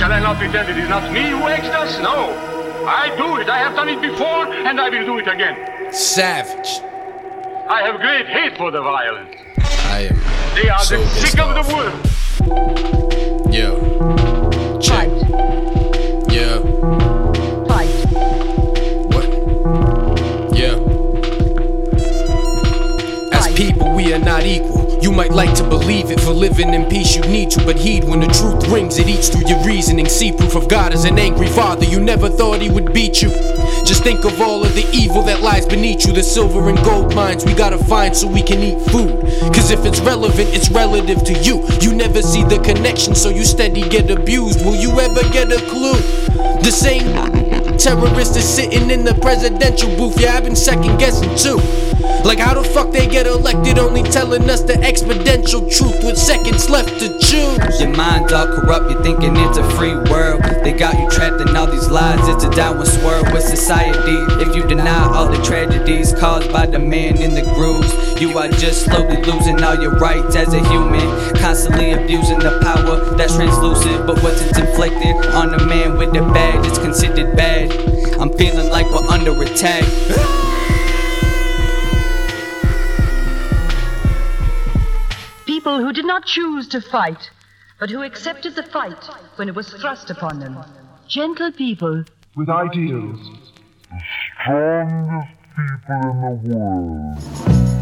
Shall I not pretend it is not me who exodus? No. I do it. I have done it before, and I will do it again. Savage. I have great hate for the violent. I am. They are so the sick of the world. Yeah. Check. Fight. Yeah. Fight. What? Yeah. As people, we are not equal. You might like to believe it. For living in peace, you need to, but heed when the truth rings. It eats through your reasoning. See proof of God as an angry father. You never thought he would beat you. Just think of all of the evil that lies beneath you. The silver and gold mines we gotta find so we can eat food. Cause if it's relevant, it's relative to you. You never see the connection, so you steady get abused. Will you ever get a clue? The same terrorist is sitting in the presidential booth. Yeah, I've been second guessing too. Like how the fuck they get elected, only telling us the exponential truth with seconds left to choose. Your mind's all corrupt, you're thinking it's a free world. They got you trapped in all these lies, it's a downward swirl with society. If you deny all the tragedies caused by the man in the grooves, you are just slowly losing all your rights as a human. Constantly abusing the power that's translucent, but once it's inflicted on a man with a badge, it's considered bad. I'm feeling like we're under attack. People who did not choose to fight, but who accepted the fight when it was thrust upon them. Gentle people with ideals. The strongest people in the world.